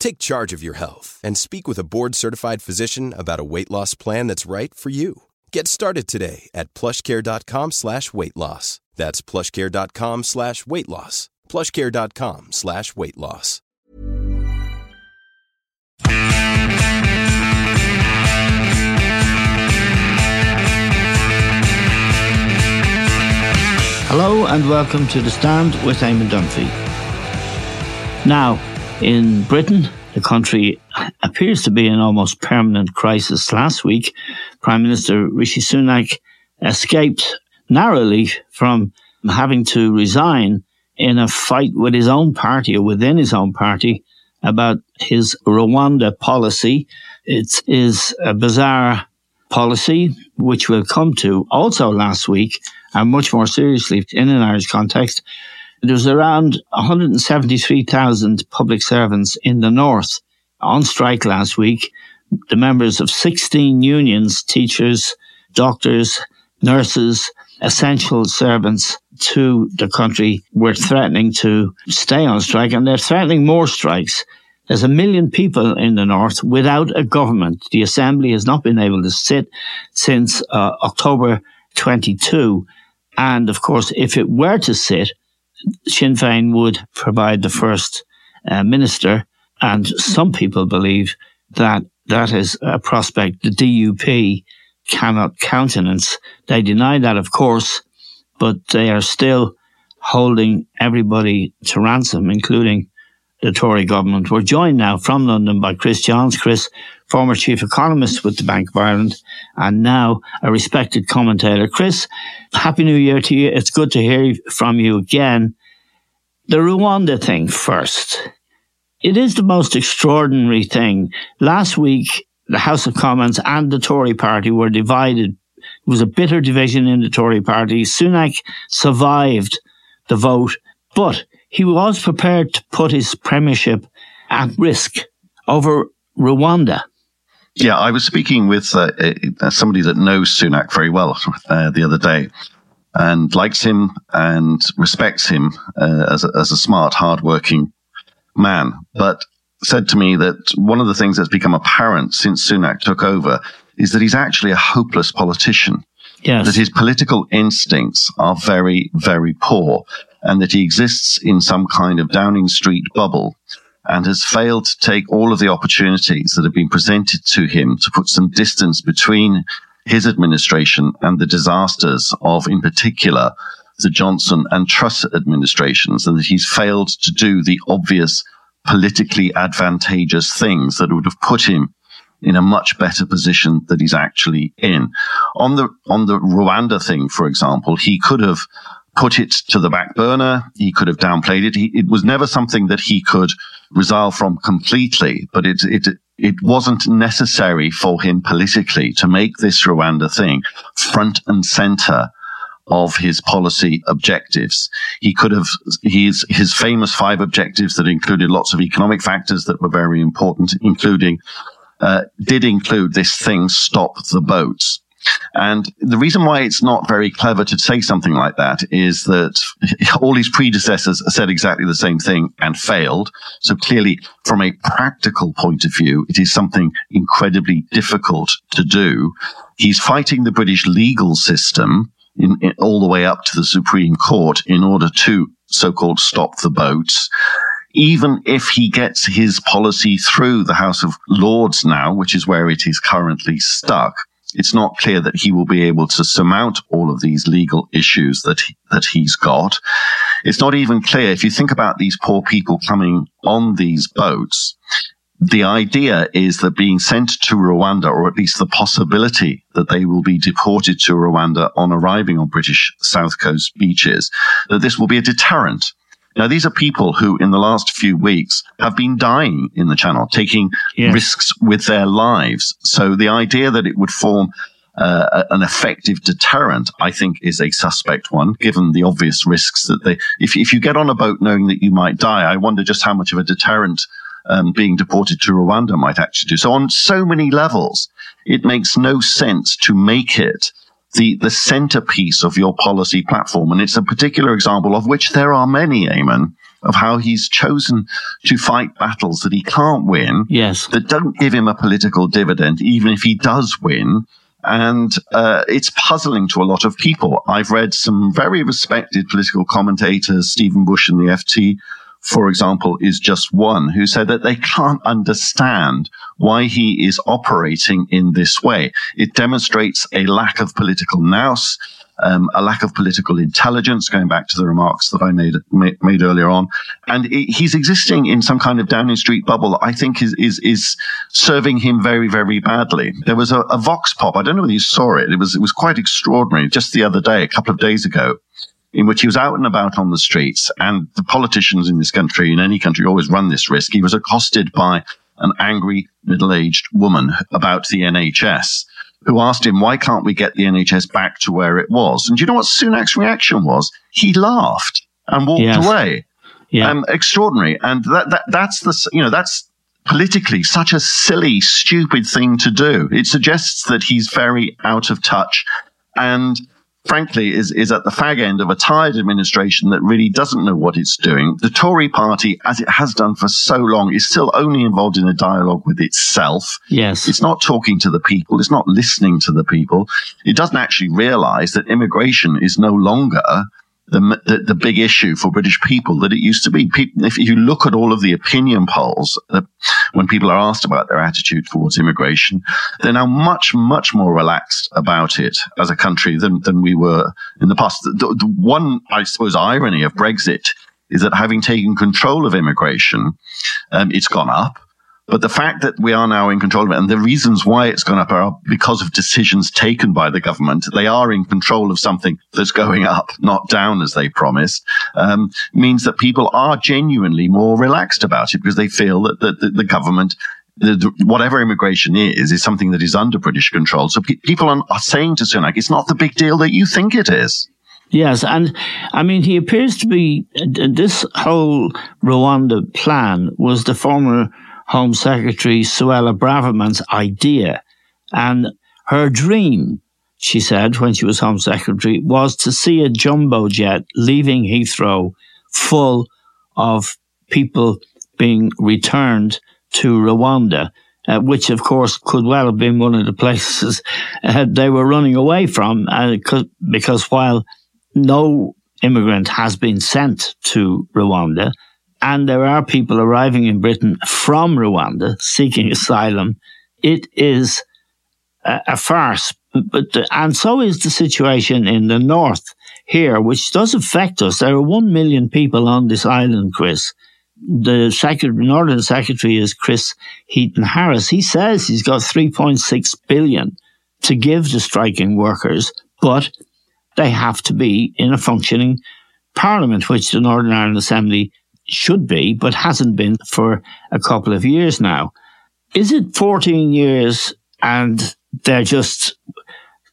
Take charge of your health and speak with a board certified physician about a weight loss plan that's right for you. Get started today at plushcare.com slash weight loss. That's plushcare.com slash weight loss. Plushcare.com slash weight loss. Hello and welcome to The Stand with Eamon Dunphy. Now, in Britain, the country appears to be in almost permanent crisis. Last week, Prime Minister Rishi Sunak escaped narrowly from having to resign in a fight with his own party or within his own party about his Rwanda policy. It is a bizarre policy, which we'll come to also last week and much more seriously in an Irish context. There was around 173,000 public servants in the north on strike last week. The members of 16 unions, teachers, doctors, nurses, essential servants to the country were threatening to stay on strike and they're threatening more strikes. There's a million people in the north without a government. The assembly has not been able to sit since uh, October 22. And of course, if it were to sit, Sinn Féin would provide the first uh, minister, and some people believe that that is a prospect the DUP cannot countenance. They deny that, of course, but they are still holding everybody to ransom, including the Tory government. We're joined now from London by Chris Johns. Chris, former chief economist with the Bank of Ireland and now a respected commentator. Chris, happy new year to you. It's good to hear from you again. The Rwanda thing first. It is the most extraordinary thing. Last week, the House of Commons and the Tory party were divided. It was a bitter division in the Tory party. Sunak survived the vote, but he was prepared to put his premiership at risk over Rwanda. Yeah, I was speaking with uh, somebody that knows Sunak very well uh, the other day and likes him and respects him uh, as, a, as a smart, hardworking man. But said to me that one of the things that's become apparent since Sunak took over is that he's actually a hopeless politician. Yes. That his political instincts are very, very poor and that he exists in some kind of Downing Street bubble and has failed to take all of the opportunities that have been presented to him to put some distance between his administration and the disasters of, in particular, the Johnson and Truss administrations, and that he's failed to do the obvious politically advantageous things that would have put him in a much better position that he's actually in. On the on the Rwanda thing, for example, he could have put it to the back burner. He could have downplayed it. He, it was never something that he could resile from completely, but it, it, it wasn't necessary for him politically to make this Rwanda thing front and center of his policy objectives. He could have, his, his famous five objectives that included lots of economic factors that were very important, including, uh, did include this thing, stop the boats. And the reason why it's not very clever to say something like that is that all his predecessors said exactly the same thing and failed. So clearly, from a practical point of view, it is something incredibly difficult to do. He's fighting the British legal system in, in, all the way up to the Supreme Court in order to so-called stop the boats even if he gets his policy through the House of Lords now, which is where it is currently stuck, It's not clear that he will be able to surmount all of these legal issues that he, that he's got. It's not even clear if you think about these poor people coming on these boats. The idea is that being sent to Rwanda, or at least the possibility that they will be deported to Rwanda on arriving on British South Coast beaches, that this will be a deterrent now, these are people who, in the last few weeks, have been dying in the channel, taking yes. risks with their lives. So the idea that it would form uh, an effective deterrent, I think, is a suspect one, given the obvious risks that they. If, if you get on a boat knowing that you might die, I wonder just how much of a deterrent um, being deported to Rwanda might actually do. So, on so many levels, it makes no sense to make it the, the centerpiece of your policy platform. And it's a particular example of which there are many, Eamon, of how he's chosen to fight battles that he can't win. Yes. That don't give him a political dividend, even if he does win. And uh, it's puzzling to a lot of people. I've read some very respected political commentators, Stephen Bush in the FT, for example, is just one who said that they can't understand why he is operating in this way. It demonstrates a lack of political nous, um, a lack of political intelligence, going back to the remarks that I made made, made earlier on, and it, he's existing in some kind of Downing Street bubble. I think is is is serving him very very badly. There was a, a vox pop. I don't know whether you saw it. It was it was quite extraordinary. Just the other day, a couple of days ago, in which he was out and about on the streets. And the politicians in this country, in any country, always run this risk. He was accosted by an angry middle aged woman about the NHS who asked him, why can't we get the NHS back to where it was? And do you know what Sunak's reaction was? He laughed and walked yes. away. Yeah. Um, extraordinary. And that, that, that's the, you know, that's politically such a silly, stupid thing to do. It suggests that he's very out of touch and frankly, is, is at the fag end of a tired administration that really doesn't know what it's doing. The Tory party, as it has done for so long, is still only involved in a dialogue with itself. Yes. It's not talking to the people. It's not listening to the people. It doesn't actually realize that immigration is no longer the, the, the, big issue for British people that it used to be. People, if you look at all of the opinion polls, uh, when people are asked about their attitude towards immigration, they're now much, much more relaxed about it as a country than, than we were in the past. The, the one, I suppose, irony of Brexit is that having taken control of immigration, um, it's gone up. But the fact that we are now in control of it and the reasons why it's gone up are because of decisions taken by the government. They are in control of something that's going up, not down as they promised, um, means that people are genuinely more relaxed about it because they feel that, that, that the government the, whatever immigration is, is something that is under British control. So pe- people are, are saying to Sunak, it's not the big deal that you think it is. Yes, and I mean, he appears to be, this whole Rwanda plan was the former Home Secretary Suella Braverman's idea. And her dream, she said when she was Home Secretary, was to see a jumbo jet leaving Heathrow full of people being returned to Rwanda. Uh, which of course could well have been one of the places uh, they were running away from, uh, because while no immigrant has been sent to Rwanda, and there are people arriving in Britain from Rwanda seeking asylum, it is a, a farce. But and so is the situation in the north here, which does affect us. There are one million people on this island, Chris. The secretary, Northern Secretary is Chris Heaton Harris. He says he's got 3.6 billion to give the striking workers, but they have to be in a functioning parliament, which the Northern Ireland Assembly should be, but hasn't been for a couple of years now. Is it 14 years and they're just,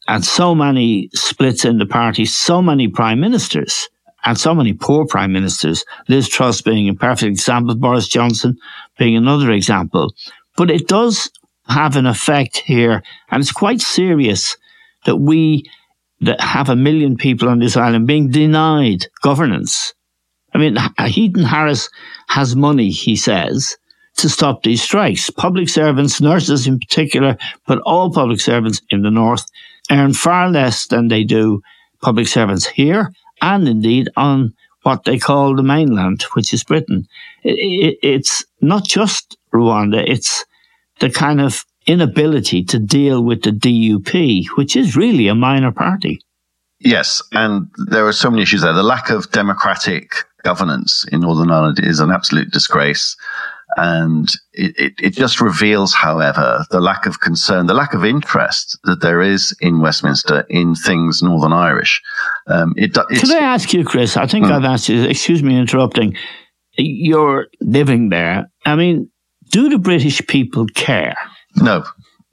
and so many splits in the party, so many prime ministers, and so many poor prime ministers, Liz Truss being a perfect example, Boris Johnson being another example. But it does have an effect here, and it's quite serious that we that have a million people on this island being denied governance I mean, Heaton Harris has money, he says, to stop these strikes. Public servants, nurses in particular, but all public servants in the North earn far less than they do public servants here and indeed on what they call the mainland, which is Britain. It, it, it's not just Rwanda, it's the kind of inability to deal with the DUP, which is really a minor party. Yes, and there are so many issues there. The lack of democratic governance in Northern Ireland is an absolute disgrace. And it, it, it, just reveals, however, the lack of concern, the lack of interest that there is in Westminster in things Northern Irish. Um, it, Could I ask you, Chris? I think mm. I've asked you, excuse me interrupting. You're living there. I mean, do the British people care? No,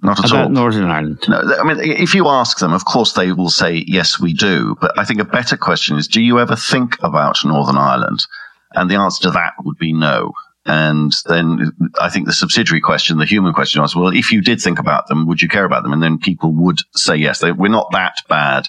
not at about all. Northern Ireland. No, I mean, if you ask them, of course they will say, yes, we do. But I think a better question is, do you ever think about Northern Ireland? And the answer to that would be no. And then I think the subsidiary question, the human question was, well, if you did think about them, would you care about them? And then people would say yes. They, we're not that bad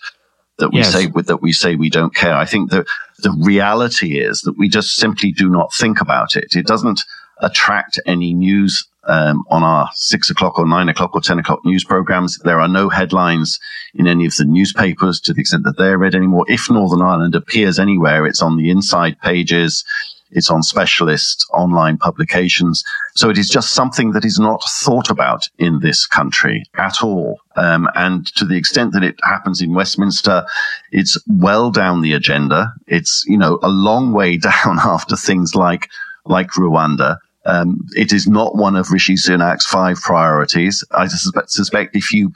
that we yes. say that we say we don't care. I think that the reality is that we just simply do not think about it. It doesn't attract any news um, on our six o'clock or nine o'clock or 10 o'clock news programs. There are no headlines in any of the newspapers to the extent that they're read anymore. If Northern Ireland appears anywhere, it's on the inside pages. It's on specialist online publications. So it is just something that is not thought about in this country at all. Um, and to the extent that it happens in Westminster, it's well down the agenda. It's, you know, a long way down after things like, like Rwanda. Um, it is not one of Rishi Sunak's five priorities. I suspect, suspect, if you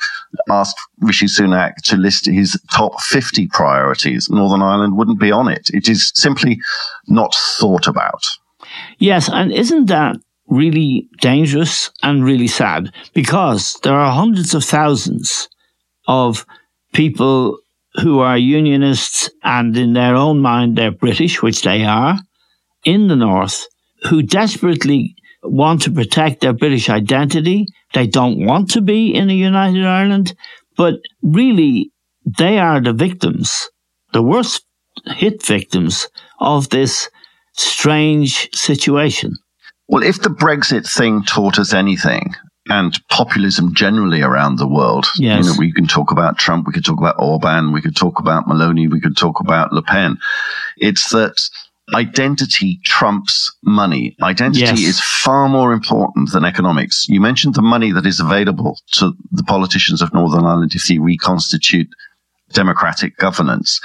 asked Rishi Sunak to list his top 50 priorities, Northern Ireland wouldn't be on it. It is simply not thought about. Yes, and isn't that really dangerous and really sad? Because there are hundreds of thousands of people who are unionists and in their own mind they're British, which they are, in the North who desperately want to protect their British identity. They don't want to be in a united Ireland, but really they are the victims, the worst hit victims of this strange situation. Well, if the Brexit thing taught us anything, and populism generally around the world. Yes. You know, we can talk about Trump, we could talk about Orban, we could talk about Meloni, we could talk about Le Pen. It's that identity trumps money. Identity yes. is far more important than economics. You mentioned the money that is available to the politicians of Northern Ireland if they reconstitute democratic governance.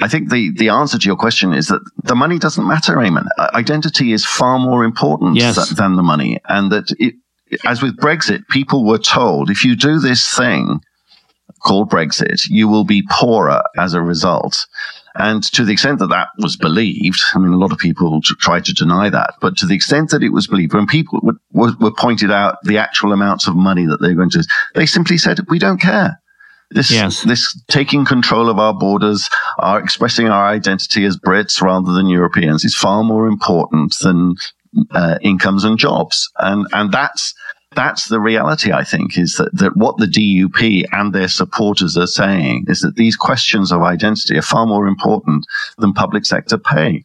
I think the, the answer to your question is that the money doesn't matter, Eamon. Identity is far more important yes. th- than the money. And that it, as with Brexit, people were told if you do this thing called Brexit, you will be poorer as a result. And to the extent that that was believed, I mean, a lot of people try to deny that, but to the extent that it was believed, when people were, were pointed out the actual amounts of money that they were going to, they simply said, we don't care. This, yes. this taking control of our borders, our expressing our identity as Brits rather than Europeans is far more important than uh, incomes and jobs. And, and that's, that's the reality, I think, is that, that what the DUP and their supporters are saying is that these questions of identity are far more important than public sector pay.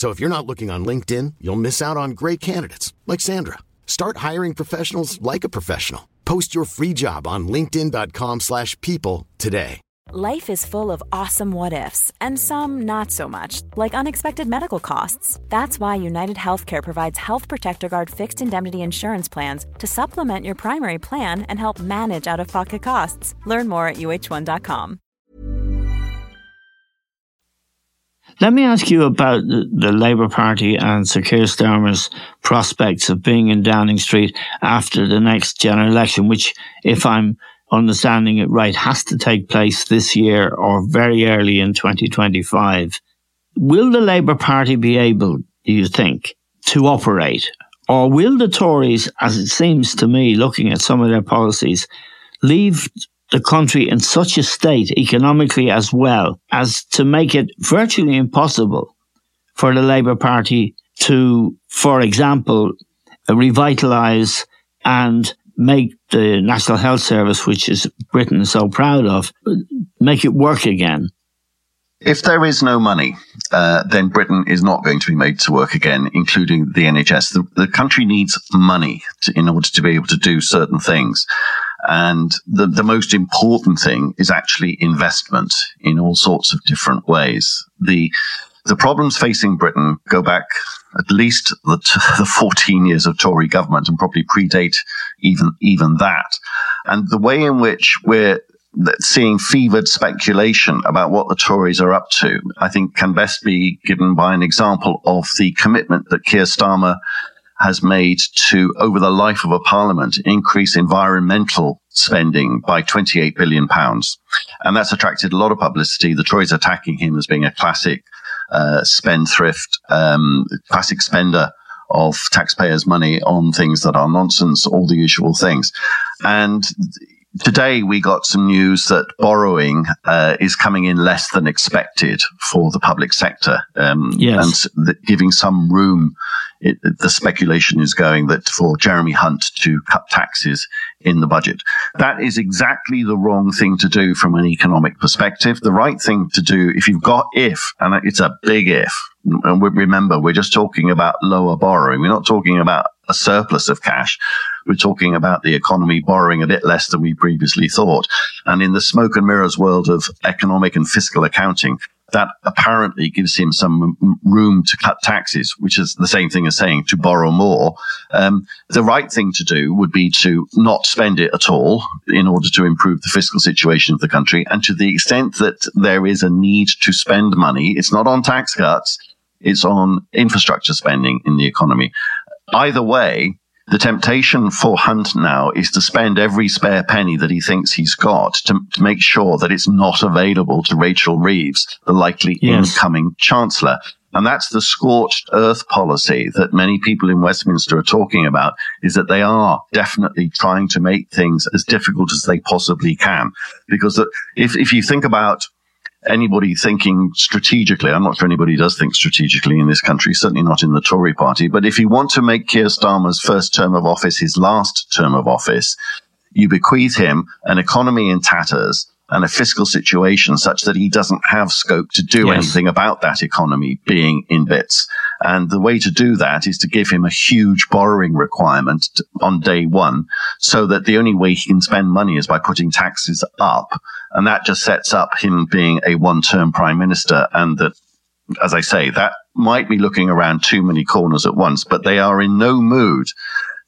So if you're not looking on LinkedIn, you'll miss out on great candidates like Sandra. Start hiring professionals like a professional. Post your free job on linkedin.com/people today. Life is full of awesome what ifs, and some not so much, like unexpected medical costs. That's why United Healthcare provides Health Protector Guard fixed indemnity insurance plans to supplement your primary plan and help manage out of pocket costs. Learn more at uh1.com. Let me ask you about the, Labour Party and Sir Keir Starmer's prospects of being in Downing Street after the next general election, which, if I'm understanding it right, has to take place this year or very early in 2025. Will the Labour Party be able, do you think, to operate? Or will the Tories, as it seems to me, looking at some of their policies, leave the country in such a state economically as well as to make it virtually impossible for the Labour Party to, for example, revitalise and make the National Health Service, which is Britain so proud of, make it work again. If there is no money, uh, then Britain is not going to be made to work again, including the NHS. The, the country needs money to, in order to be able to do certain things. And the, the most important thing is actually investment in all sorts of different ways. The, the problems facing Britain go back at least the, the 14 years of Tory government and probably predate even, even that. And the way in which we're seeing fevered speculation about what the Tories are up to, I think can best be given by an example of the commitment that Keir Starmer has made to, over the life of a parliament, increase environmental spending by 28 billion pounds. And that's attracted a lot of publicity. The Tories attacking him as being a classic uh, spendthrift, um, classic spender of taxpayers' money on things that are nonsense, all the usual things. And today we got some news that borrowing uh, is coming in less than expected for the public sector, um, yes. and th- giving some room. It, the speculation is going that for Jeremy Hunt to cut taxes in the budget. That is exactly the wrong thing to do from an economic perspective. The right thing to do, if you've got if, and it's a big if, and remember, we're just talking about lower borrowing. We're not talking about a surplus of cash. We're talking about the economy borrowing a bit less than we previously thought. And in the smoke and mirrors world of economic and fiscal accounting, that apparently gives him some room to cut taxes, which is the same thing as saying to borrow more. Um, the right thing to do would be to not spend it at all in order to improve the fiscal situation of the country. And to the extent that there is a need to spend money, it's not on tax cuts. It's on infrastructure spending in the economy. Either way, the temptation for Hunt now is to spend every spare penny that he thinks he's got to, to make sure that it's not available to Rachel Reeves, the likely yes. incoming chancellor. And that's the scorched earth policy that many people in Westminster are talking about is that they are definitely trying to make things as difficult as they possibly can. Because if, if you think about anybody thinking strategically, I'm not sure anybody does think strategically in this country, certainly not in the Tory party. But if you want to make Keir Starmer's first term of office his last term of office, you bequeath him an economy in tatters and a fiscal situation such that he doesn't have scope to do yes. anything about that economy being in bits. And the way to do that is to give him a huge borrowing requirement to, on day one so that the only way he can spend money is by putting taxes up. And that just sets up him being a one term prime minister and that as I say, that might be looking around too many corners at once, but they are in no mood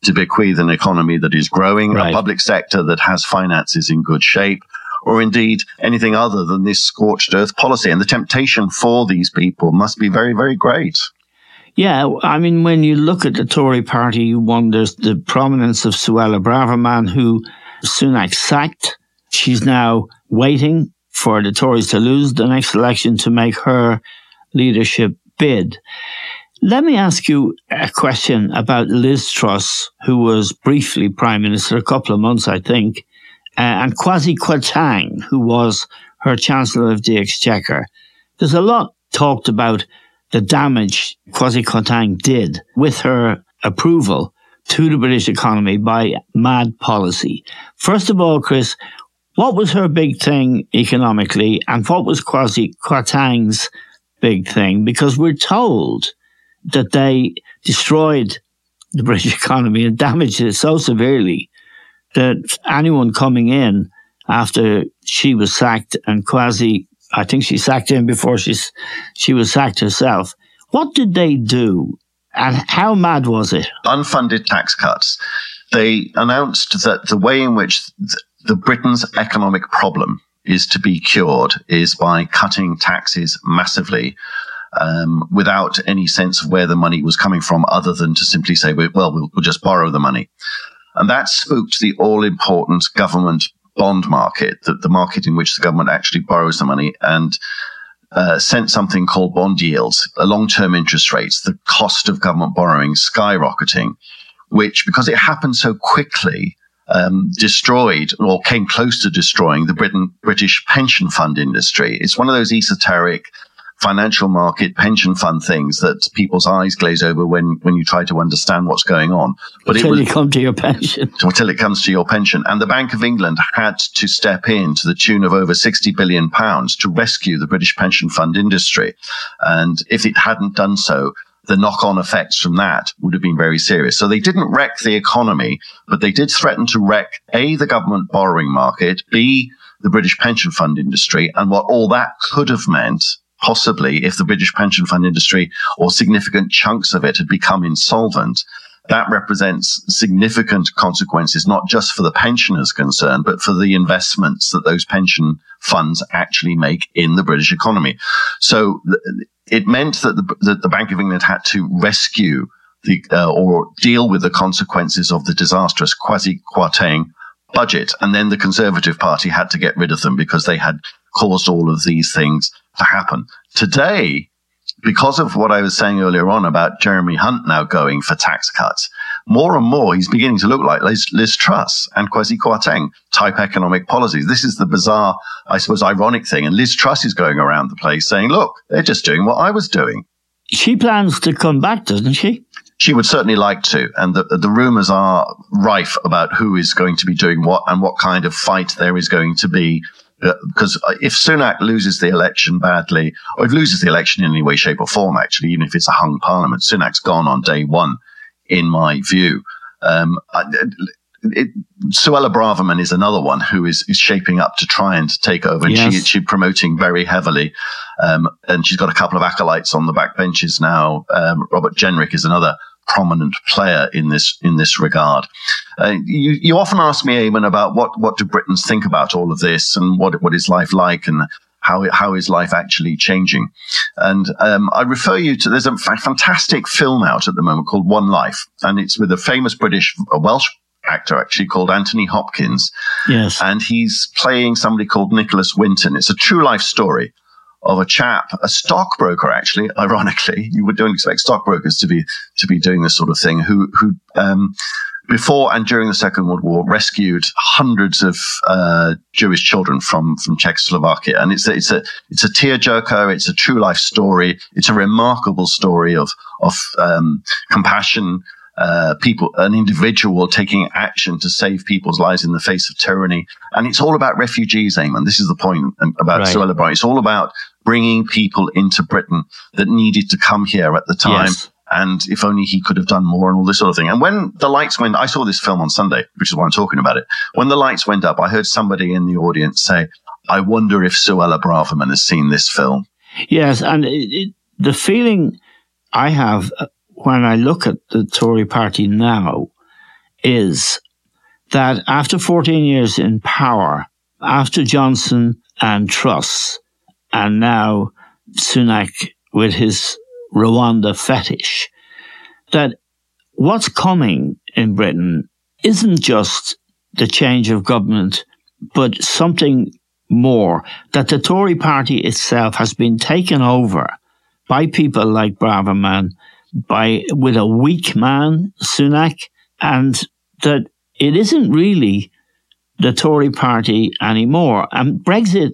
to bequeath an economy that is growing, right. a public sector that has finances in good shape, or indeed anything other than this scorched earth policy. And the temptation for these people must be very, very great. Yeah, I mean, when you look at the Tory party, you wonder the prominence of Suella Braverman, who Sunak sacked. She's now waiting for the Tories to lose the next election to make her leadership bid. Let me ask you a question about Liz Truss, who was briefly Prime Minister, a couple of months, I think uh, and Kwasi Kwarteng, who was her Chancellor of the Exchequer. There's a lot talked about the damage Kwasi Kwarteng did with her approval to the British economy by mad policy. First of all, Chris, what was her big thing economically and what was Kwasi Kwarteng's big thing? Because we're told that they destroyed the British economy and damaged it so severely that anyone coming in after she was sacked and Kwasi, I think she sacked him before she's, she was sacked herself. What did they do and how mad was it? Unfunded tax cuts. They announced that the way in which the Britain's economic problem is to be cured is by cutting taxes massively um, without any sense of where the money was coming from, other than to simply say, well, we'll, we'll just borrow the money. And that spooked the all important government bond market, the, the, market in which the government actually borrows the money and uh, sent something called bond yields, long term interest rates, the cost of government borrowing skyrocketing, which, because it happened so quickly, um, destroyed or came close to destroying the Britain, British pension fund industry. It's one of those esoteric financial market pension fund things that people's eyes glaze over when, when you try to understand what's going on. But until it was, you come to your pension. Until it comes to your pension. And the Bank of England had to step in to the tune of over 60 billion pounds to rescue the British pension fund industry. And if it hadn't done so, the knock on effects from that would have been very serious. So they didn't wreck the economy, but they did threaten to wreck A, the government borrowing market, B, the British pension fund industry, and what all that could have meant possibly if the British pension fund industry or significant chunks of it had become insolvent, that represents significant consequences, not just for the pensioners concerned, but for the investments that those pension funds actually make in the British economy. So it meant that the, that the Bank of England had to rescue the, uh, or deal with the consequences of the disastrous Kwasi Kwarteng budget. And then the Conservative Party had to get rid of them because they had caused all of these things to happen. Today, because of what I was saying earlier on about Jeremy Hunt now going for tax cuts, more and more he's beginning to look like Liz, Liz Truss and Kwasi Kwarteng type economic policies. This is the bizarre, I suppose, ironic thing. And Liz Truss is going around the place saying, look, they're just doing what I was doing. She plans to come back, doesn't she? She would certainly like to. And the, the rumors are rife about who is going to be doing what and what kind of fight there is going to be because uh, if Sunak loses the election badly, or if loses the election in any way, shape, or form, actually, even if it's a hung parliament, Sunak's gone on day one, in my view. Um, it, Suella Braverman is another one who is, is shaping up to try and take over, and yes. she, she's promoting very heavily. Um, and she's got a couple of acolytes on the back benches now. Um, Robert Jenrick is another prominent player in this in this regard. Uh, you you often ask me, Eamon, about what what do Britons think about all of this and what what is life like and how how is life actually changing? And um, I refer you to there's a fantastic film out at the moment called One Life, and it's with a famous British a Welsh actor actually called Anthony Hopkins. Yes, and he's playing somebody called Nicholas Winton. It's a true life story of a chap, a stockbroker, actually, ironically, you would don't expect stockbrokers to be, to be doing this sort of thing, who, who, um, before and during the Second World War, rescued hundreds of uh, Jewish children from from Czechoslovakia, and it's a, it's a it's a tearjerker. It's a true life story. It's a remarkable story of of um, compassion, uh, people, an individual taking action to save people's lives in the face of tyranny. And it's all about refugees, Eamon. This is the point about right. It's all about bringing people into Britain that needed to come here at the time. Yes. And if only he could have done more and all this sort of thing. And when the lights went, I saw this film on Sunday, which is why I'm talking about it. When the lights went up, I heard somebody in the audience say, I wonder if Suella Braverman has seen this film. Yes. And it, it, the feeling I have uh, when I look at the Tory party now is that after 14 years in power, after Johnson and Truss, and now Sunak with his Rwanda fetish, that what's coming in Britain isn't just the change of government, but something more, that the Tory party itself has been taken over by people like Braverman, by with a weak man, Sunak, and that it isn't really the Tory party anymore. And Brexit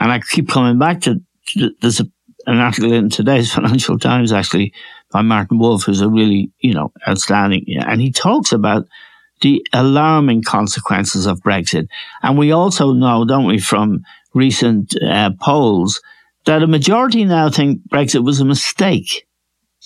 And I keep coming back to, to there's a, an article in today's Financial Times actually by Martin Wolf, who's a really, you know, outstanding, and he talks about the alarming consequences of Brexit. And we also know, don't we, from recent uh, polls, that a majority now think Brexit was a mistake.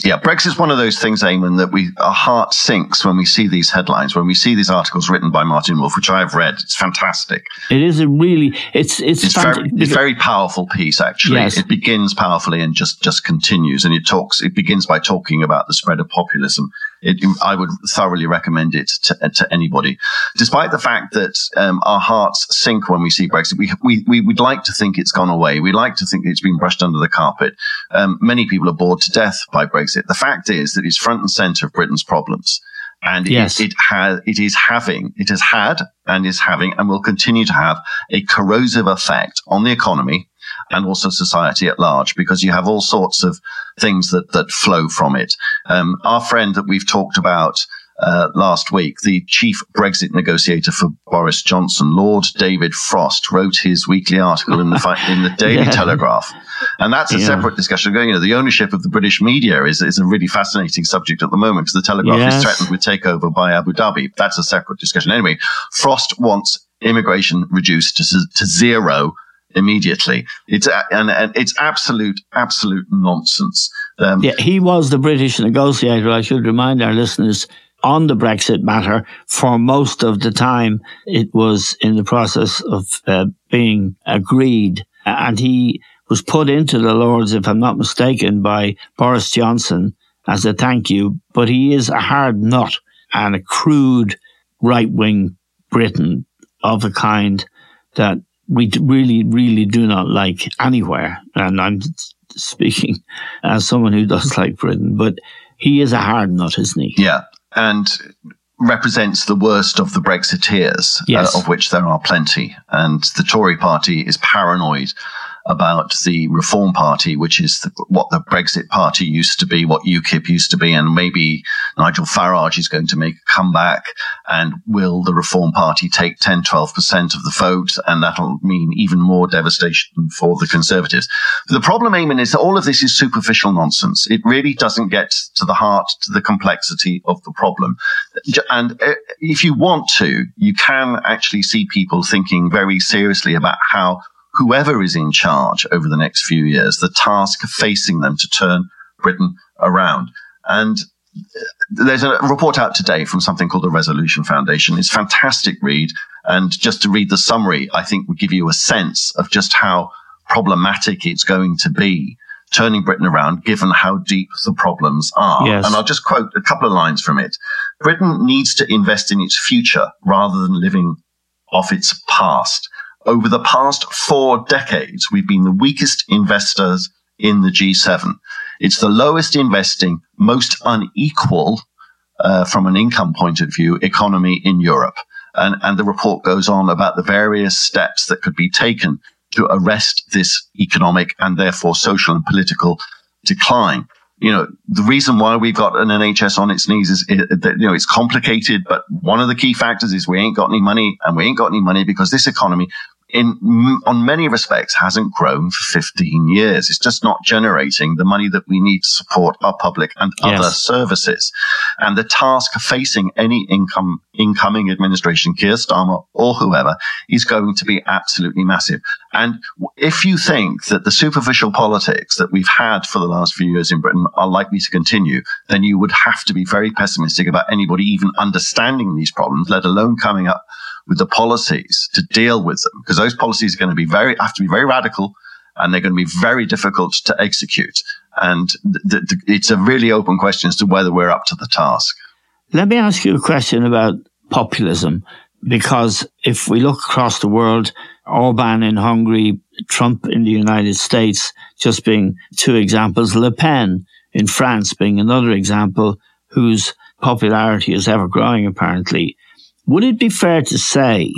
Yeah, Brexit's one of those things, Eamon, that we our heart sinks when we see these headlines, when we see these articles written by Martin Wolf, which I have read. It's fantastic. It is a really it's it's it's, very, it's very powerful piece. Actually, yes. it begins powerfully and just just continues, and it talks. It begins by talking about the spread of populism it, I would thoroughly recommend it to, to anybody. Despite the fact that um, our hearts sink when we see Brexit, we, we, we would like to think it's gone away. We like to think it's been brushed under the carpet. Um, many people are bored to death by Brexit. The fact is that it's front and center of Britain's problems. And yes. it, it has, it is having, it has had and is having and will continue to have a corrosive effect on the economy and also society at large because you have all sorts of things that, that flow from it. Um, our friend that we've talked about uh, last week, the chief Brexit negotiator for Boris Johnson, Lord David Frost, wrote his weekly article in the in the Daily yeah. Telegraph, and that's a yeah. separate discussion going. You know, the ownership of the British media is is a really fascinating subject at the moment because the Telegraph yes. is threatened with takeover by Abu Dhabi. That's a separate discussion. Anyway, Frost wants immigration reduced to, to zero immediately. It's and, and it's absolute absolute nonsense. Um, yeah, he was the British negotiator. I should remind our listeners on the Brexit matter for most of the time. It was in the process of uh, being agreed, and he was put into the Lords, if I'm not mistaken, by Boris Johnson as a thank you. But he is a hard nut and a crude right wing Britain of a kind that we really, really do not like anywhere. And I'm speaking as someone who does like Britain, but he is a hard nut, isn't he? Yeah. And represents the worst of the Brexiteers, uh, yes. uh, of which there are plenty. And the Tory party is paranoid about the Reform Party, which is the, what the Brexit Party used to be, what UKIP used to be, and maybe Nigel Farage is going to make a comeback. And will the Reform Party take 10, 12% of the vote? And that'll mean even more devastation for the Conservatives. The problem, Eamon, is that all of this is superficial nonsense. It really doesn't get to the heart, to the complexity of the problem. And uh, if you want to, you can actually see people thinking very seriously about how whoever is in charge over the next few years, the task facing them to turn Britain around. And uh, there's a report out today from something called the Resolution Foundation. It's a fantastic read. And just to read the summary, I think would give you a sense of just how problematic it's going to be turning Britain around, given how deep the problems are. Yes. And I'll just quote a couple of lines from it. Britain needs to invest in its future rather than living off its past. Over the past four decades, we've been the weakest investors in the G7. It's the lowest investing, most unequal uh, from an income point of view economy in Europe. And, and the report goes on about the various steps that could be taken to arrest this economic and therefore social and political decline. You know, the reason why we've got an NHS on its knees is that, you know, it's complicated, but one of the key factors is we ain't got any money and we ain't got any money because this economy in on many respects hasn't grown for 15 years. It's just not generating the money that we need to support our public and yes. other services. And the task facing any income incoming administration, Keir Starmer or whoever, is going to be absolutely massive. And if you think that the superficial politics that we've had for the last few years in Britain are likely to continue, then you would have to be very pessimistic about anybody even understanding these problems, let alone coming up with the policies to deal with them, because those policies are going to be very, have to be very radical and they're going to be very difficult to execute. And th- th- it's a really open question as to whether we're up to the task. Let me ask you a question about populism, because if we look across the world, Orban in Hungary, Trump in the United States, just being two examples, Le Pen in France being another example whose popularity is ever growing apparently. Would it be fair to say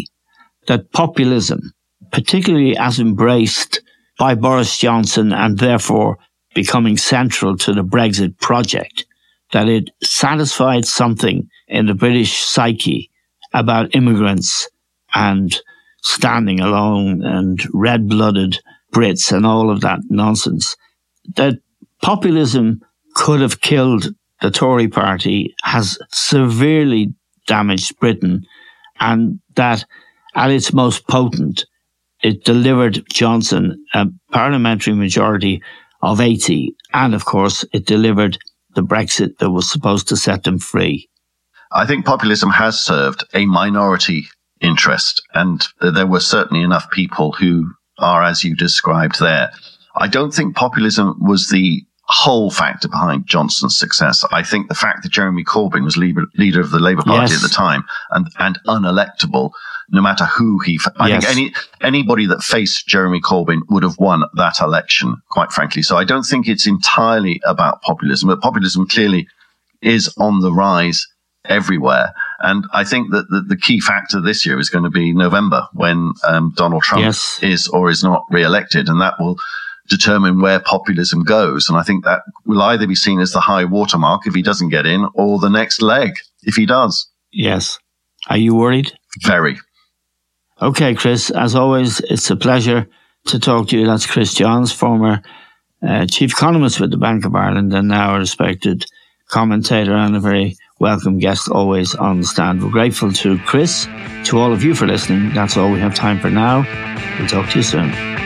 that populism, particularly as embraced by Boris Johnson and therefore becoming central to the Brexit project, that it satisfied something in the British psyche about immigrants and standing alone and red blooded Brits and all of that nonsense, that populism could have killed the Tory party has severely damaged Britain and that at its most potent, it delivered Johnson a parliamentary majority of 80. And of course, it delivered the Brexit that was supposed to set them free. I think populism has served a minority interest, and there were certainly enough people who are as you described there. I don't think populism was the whole factor behind Johnson's success. I think the fact that Jeremy Corbyn was leader, leader of the Labour Party yes. at the time and, and unelectable, no matter who he, I yes. think any, anybody that faced Jeremy Corbyn would have won that election, quite frankly. So I don't think it's entirely about populism, but populism clearly is on the rise everywhere. And I think that the, the key factor this year is going to be November when um, Donald Trump yes. is or is not re-elected, and that will determine where populism goes. And I think that will either be seen as the high watermark if he doesn't get in, or the next leg if he does. Yes. Are you worried? Very. Okay, Chris. As always, it's a pleasure to talk to you. That's Chris Johns, former uh, chief economist with the Bank of Ireland, and now a respected commentator and a very welcome guest always on the stand. We're grateful to Chris, to all of you for listening. That's all we have time for now. We'll talk to you soon.